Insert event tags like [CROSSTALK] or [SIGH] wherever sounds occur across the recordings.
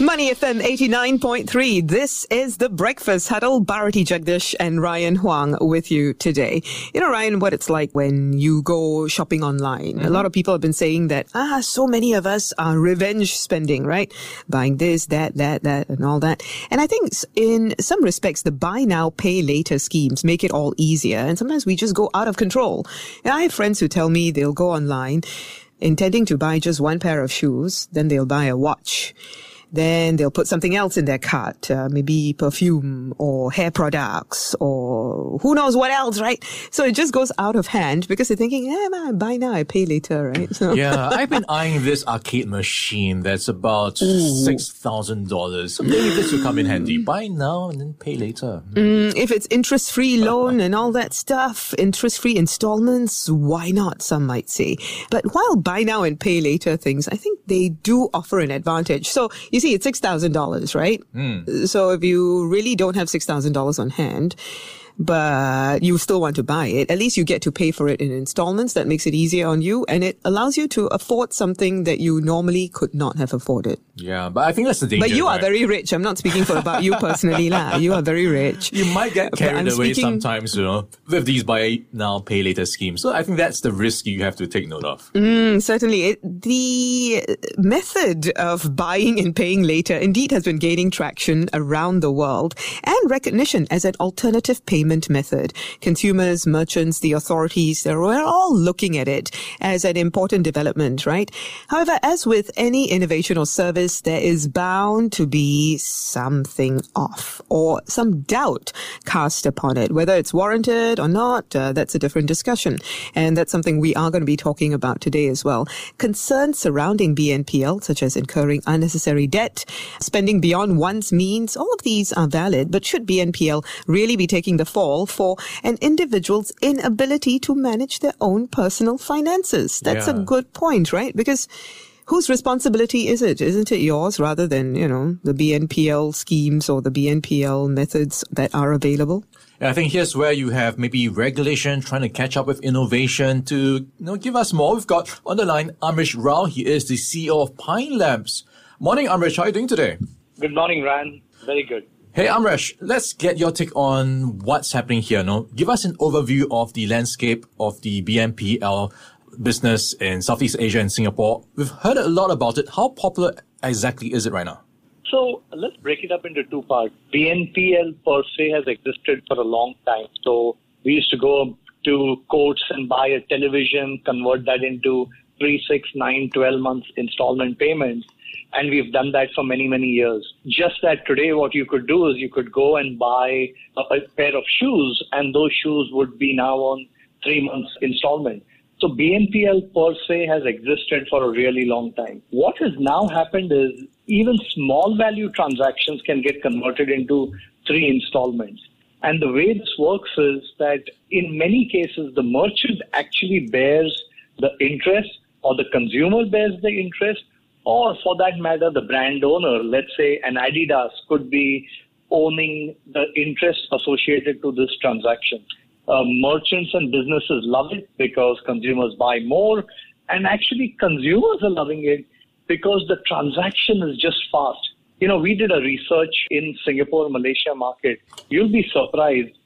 Money FM 89.3. This is the Breakfast Huddle. Bharati Jagdish and Ryan Huang with you today. You know, Ryan, what it's like when you go shopping online. Mm-hmm. A lot of people have been saying that, ah, so many of us are revenge spending, right? Buying this, that, that, that, and all that. And I think in some respects, the buy now, pay later schemes make it all easier. And sometimes we just go out of control. And I have friends who tell me they'll go online intending to buy just one pair of shoes, then they'll buy a watch then they'll put something else in their cart, uh, maybe perfume or hair products or who knows what else, right? So it just goes out of hand because they're thinking, yeah, man, buy now, I pay later, right? So. yeah, [LAUGHS] I've been eyeing this arcade machine that's about six thousand dollars. So maybe this will come in handy. Buy now and then pay later. Mm, if it's interest-free loan and all that stuff, interest-free installments, why not? Some might say. But while buy now and pay later things, I think they do offer an advantage. So you see, it's $6,000, right? Mm. So if you really don't have $6,000 on hand, but you still want to buy it, at least you get to pay for it in installments. That makes it easier on you and it allows you to afford something that you normally could not have afforded. Yeah, but I think that's the danger. But you right? are very rich. I'm not speaking for about you personally, lah. [LAUGHS] You are very rich. You might get carried away speaking... sometimes, you know, with these buy now, pay later schemes. So I think that's the risk you have to take note of. Mm, certainly. It, the method of buying and paying later indeed has been gaining traction around the world and recognition as an alternative payment method. Consumers, merchants, the authorities, they're all looking at it as an important development, right? However, as with any innovation or service, there is bound to be something off or some doubt cast upon it. Whether it's warranted or not, uh, that's a different discussion. And that's something we are going to be talking about today as well. Concerns surrounding BNPL, such as incurring unnecessary debt, spending beyond one's means, all of these are valid, but should BNPL really be taking the fall for an individual's inability to manage their own personal finances? That's yeah. a good point, right? Because whose responsibility is it? Isn't it yours rather than, you know, the BNPL schemes or the BNPL methods that are available? I think here's where you have maybe regulation trying to catch up with innovation to you know give us more. We've got on the line Amrish Rau. He is the CEO of Pine Labs. Morning, Amrish. How are you doing today? Good morning, Ran. Very good. Hey, Amrish, let's get your take on what's happening here. No, give us an overview of the landscape of the BNPL business in Southeast Asia and Singapore. We've heard a lot about it. How popular exactly is it right now? So let's break it up into two parts. BNPL per se has existed for a long time. So we used to go to Courts and buy a television, convert that into three, six, nine, 12 months installment payments. And we've done that for many, many years. Just that today, what you could do is you could go and buy a, a pair of shoes, and those shoes would be now on three months installment. So BNPL per se has existed for a really long time. What has now happened is even small value transactions can get converted into three installments. And the way this works is that in many cases, the merchant actually bears the interest or the consumer bears the interest or for that matter, the brand owner, let's say an Adidas could be owning the interest associated to this transaction. Uh, merchants and businesses love it because consumers buy more. And actually, consumers are loving it because the transaction is just fast. You know, we did a research in Singapore, Malaysia market. You'll be surprised.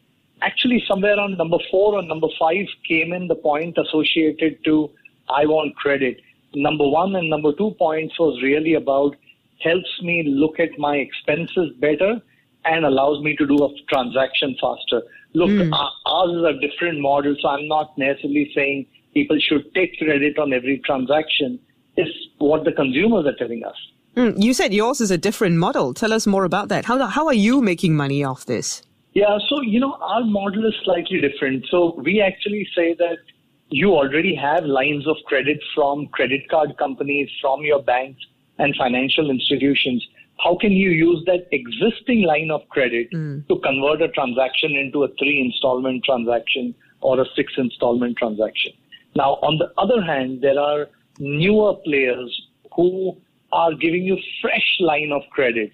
Actually, somewhere around number four or number five came in the point associated to I want credit. Number one and number two points was really about helps me look at my expenses better and allows me to do a transaction faster. Look, mm. ours is a different model, so I'm not necessarily saying people should take credit on every transaction. It's what the consumers are telling us. Mm. You said yours is a different model. Tell us more about that. How, how are you making money off this? Yeah, so, you know, our model is slightly different. So we actually say that you already have lines of credit from credit card companies, from your banks and financial institutions how can you use that existing line of credit mm. to convert a transaction into a three installment transaction or a six installment transaction? Now, on the other hand, there are newer players who are giving you fresh line of credit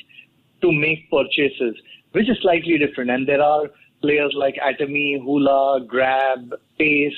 to make purchases which is slightly different. And there are players like Atome, Hoolah, Grab, Pace,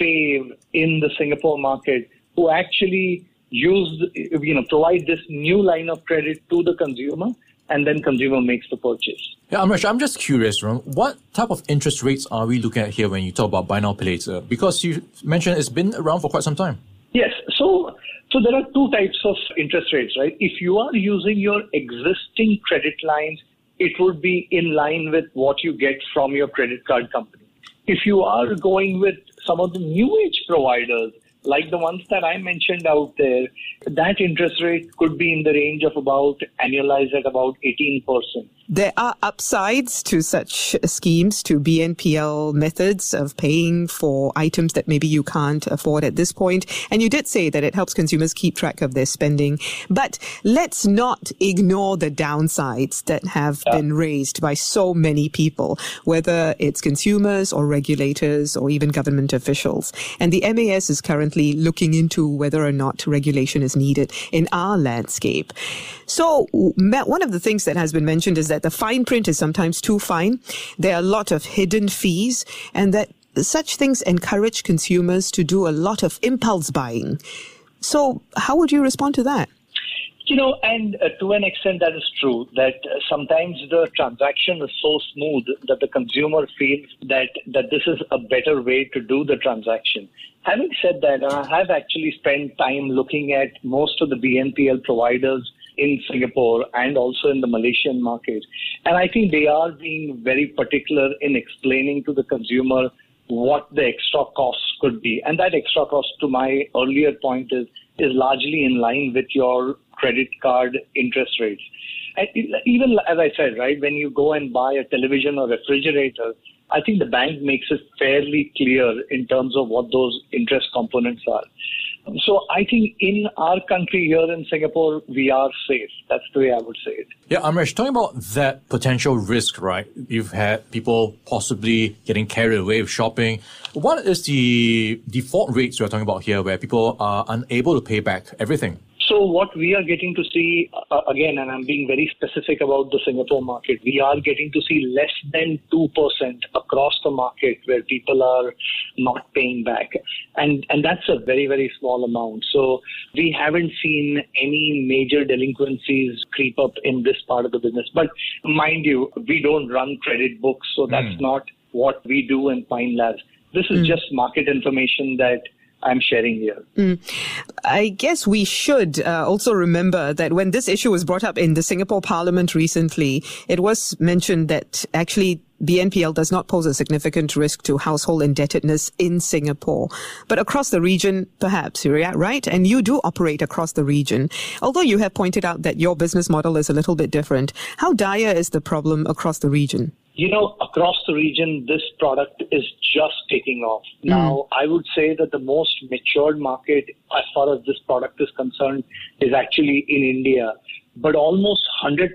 Fave in the Singapore market who actually use, you know, provide this new line of credit to the consumer and then consumer makes the purchase. Yeah, Amrish, I'm just curious, Ron, what type of interest rates are we looking at here when you talk about buy now, pay later? Because you mentioned it's been around for quite some time. Yes. So, so there are two types of interest rates, right? If you are using your existing credit lines, it would be in line with what you get from your credit card company. If you are going with some of the new age providers, like the ones that I mentioned out there, that interest rate could be in the range of about annualized at about 18%. There are upsides to such schemes, to BNPL methods of paying for items that maybe you can't afford at this point. And you did say that it helps consumers keep track of their spending. But let's not ignore the downsides that have yeah. been raised by so many people, whether it's consumers or regulators or even government officials. And the MAS is currently looking into whether or not regulation is needed in our landscape. So one of the things that has been mentioned is that the fine print is sometimes too fine. There are a lot of hidden fees and that such things encourage consumers to do a lot of impulse buying. So how would you respond to that? You know, and uh, to an extent that is true that uh, sometimes the transaction is so smooth that the consumer feels that, that this is a better way to do the transaction. Having said that, I have actually spent time looking at most of the BNPL providers in Singapore and also in the Malaysian market. And I think they are being very particular in explaining to the consumer what the extra costs could be. And that extra cost, to my earlier point, is, is largely in line with your credit card interest rates. And even as I said, right, when you go and buy a television or refrigerator, I think the bank makes it fairly clear in terms of what those interest components are. So I think in our country here in Singapore, we are safe. That's the way I would say it. Yeah, Amrish, talking about that potential risk, right? You've had people possibly getting carried away with shopping. What is the default rates we're talking about here where people are unable to pay back everything? So what we are getting to see uh, again, and I'm being very specific about the Singapore market, we are getting to see less than two percent across the market where people are not paying back, and and that's a very very small amount. So we haven't seen any major delinquencies creep up in this part of the business. But mind you, we don't run credit books, so that's mm. not what we do in Pine Labs. This is mm. just market information that I'm sharing here. Mm. I guess we should uh, also remember that when this issue was brought up in the Singapore Parliament recently, it was mentioned that actually BNPL does not pose a significant risk to household indebtedness in Singapore. But across the region, perhaps, right? And you do operate across the region. Although you have pointed out that your business model is a little bit different, how dire is the problem across the region? You know, across the region, this product is just taking off. Mm. Now, I would say that the most matured market as far as this product is concerned is actually in India. But almost 100%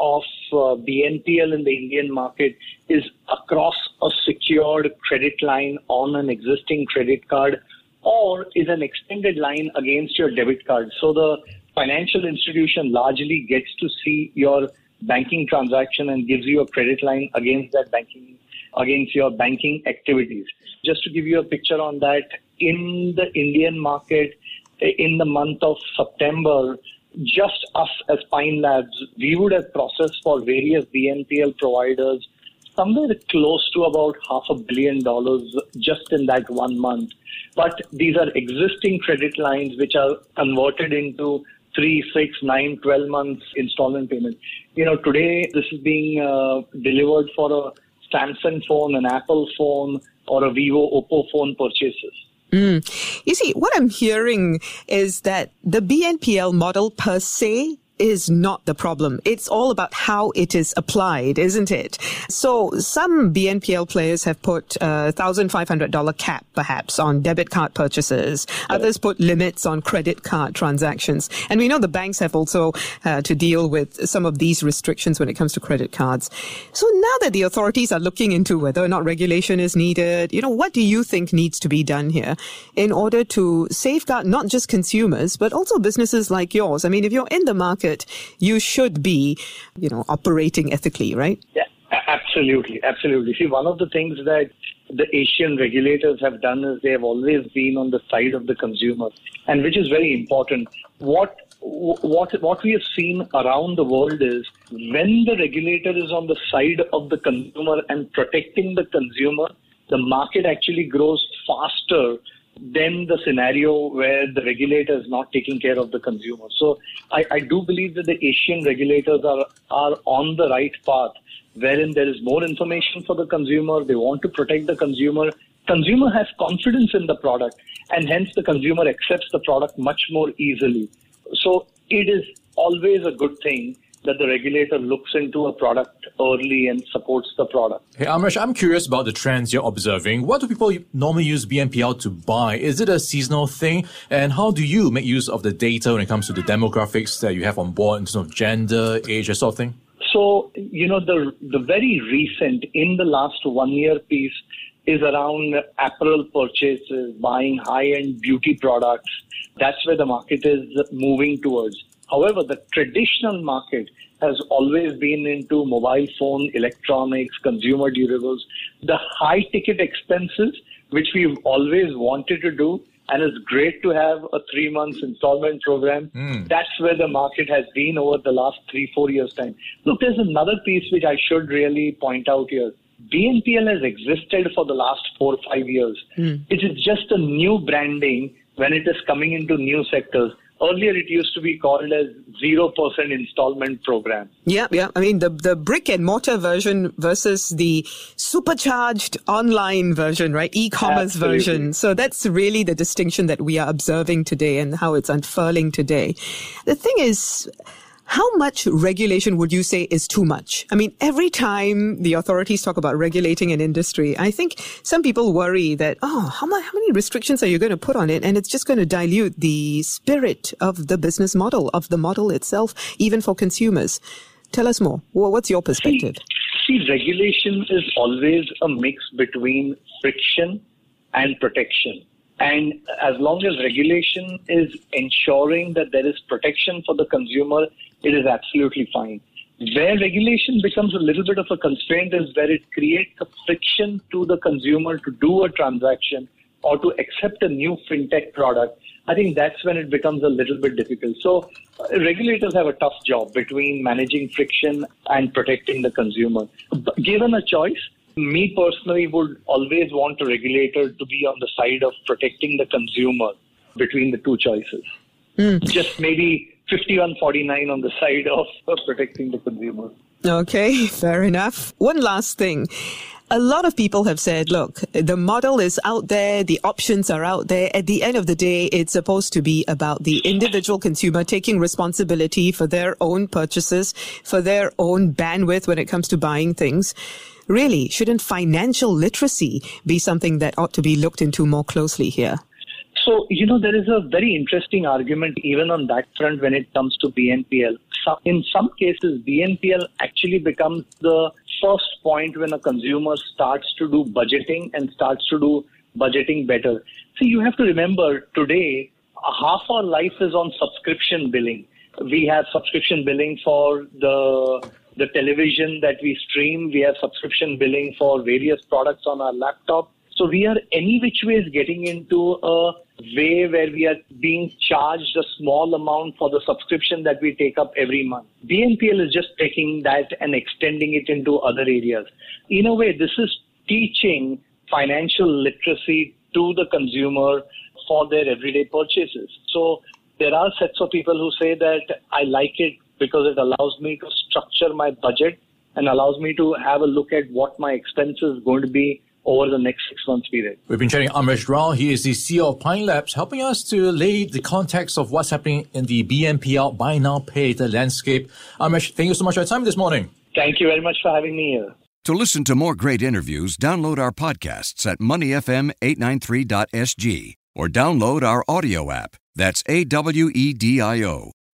of uh, BNPL in the Indian market is across a secured credit line on an existing credit card or is an extended line against your debit card. So the financial institution largely gets to see your banking transaction and gives you a credit line against that banking against your banking activities. Just to give you a picture on that, in the Indian market, in the month of September, just us as Pine Labs, we would have processed for various BNPL providers somewhere close to about half a billion dollars just in that one month. But these are existing credit lines which are converted into three, six, nine, 12 months installment payment. You know, today this is being uh, delivered for a Samsung phone, an Apple phone, or a Vivo, Oppo phone purchases. Mm. You see, what I'm hearing is that the BNPL model per se is not the problem. It's all about how it is applied, isn't it? So some BNPL players have put a $1,500 cap perhaps on debit card purchases. Others put limits on credit card transactions. And we know the banks have also uh, to deal with some of these restrictions when it comes to credit cards. So now that the authorities are looking into whether or not regulation is needed, you know, what do you think needs to be done here in order to safeguard not just consumers, but also businesses like yours? I mean, if you're in the market market, you should be, you know, operating ethically, right? Yeah, absolutely, absolutely. See, one of the things that the Asian regulators have done is they have always been on the side of the consumer, and which is very important. What what what we have seen around the world is when the regulator is on the side of the consumer and protecting the consumer, the market actually grows faster than the scenario where the regulator is not taking care of the consumer. So I, I do believe that the Asian regulators are are on the right path, wherein there is more information for the consumer. They want to protect the consumer. Consumer has confidence in the product, and hence the consumer accepts the product much more easily. So it is always a good thing that the regulator looks into a product early and supports the product. Hey, Amrish, I'm curious about the trends you're observing. What do people normally use BNPL to buy? Is it a seasonal thing? And how do you make use of the data when it comes to the demographics that you have on board in terms of gender, age, that sort of thing? So, you know, the, the very recent, in the last one year piece, is around apparel purchases, buying high end beauty products, that's where the market is moving towards. However, the traditional market has always been into mobile phone, electronics, consumer durables, the high ticket expenses, which we've always wanted to do. And it's great to have a three months installment program. Mm. That's where the market has been over the last three, four years' time. Look, there's another piece which I should really point out here. BNPL has existed for the last four or five years. Mm. It is just a new branding when it is coming into new sectors. Earlier, it used to be called as zero percent installment program. Yeah, yeah. I mean, the the brick and mortar version versus the supercharged online version, right? E-commerce Absolutely. version. So that's really the distinction that we are observing today and how it's unfurling today. The thing is, how much regulation would you say is too much? I mean, every time the authorities talk about regulating an industry, I think some people worry that, oh, how, much, how many restrictions are you going to put on it? And it's just going to dilute the spirit of the business model, of the model itself, even for consumers. Tell us more. Well, what's your perspective? See, see, regulation is always a mix between friction and protection. And as long as regulation is ensuring that there is protection for the consumer, it is absolutely fine. Where regulation becomes a little bit of a constraint is where it creates a friction to the consumer to do a transaction or to accept a new fintech product. I think that's when it becomes a little bit difficult. So uh, regulators have a tough job between managing friction and protecting the consumer. But given a choice, me personally would always want a regulator to be on the side of protecting the consumer between the two choices. Mm. Just maybe 5149 on the side of [LAUGHS] protecting the consumer. Okay, [LAUGHS] fair enough. One last thing. A lot of people have said, look, the model is out there, the options are out there. At the end of the day, it's supposed to be about the individual consumer taking responsibility for their own purchases, for their own bandwidth when it comes to buying things. Really, shouldn't financial literacy be something that ought to be looked into more closely here? So, you know, there is a very interesting argument even on that front when it comes to BNPL. In some cases, BNPL actually becomes the first point when a consumer starts to do budgeting and starts to do budgeting better. See, you have to remember today, half our life is on subscription billing. We have subscription billing for the the television that we stream. We have subscription billing for various products on our laptop. So we are any which way is getting into a way where we are being charged a small amount for the subscription that we take up every month. BNPL is just taking that and extending it into other areas. In a way, this is teaching financial literacy to the consumer for their everyday purchases. So there are sets of people who say that I like it because it allows me to structure my budget and allows me to have a look at what my expense is going to be over the next six months period. We've been chatting Amrish Rau. He is the CEO of Pine Labs, helping us to lay the context of what's happening in the BNPL buy now pay the landscape. Amrish, thank you so much for your time this morning. Thank you very much for having me here. To listen to more great interviews, download our podcasts at moneyfm893.sg or download our audio app. That's A W E D I O.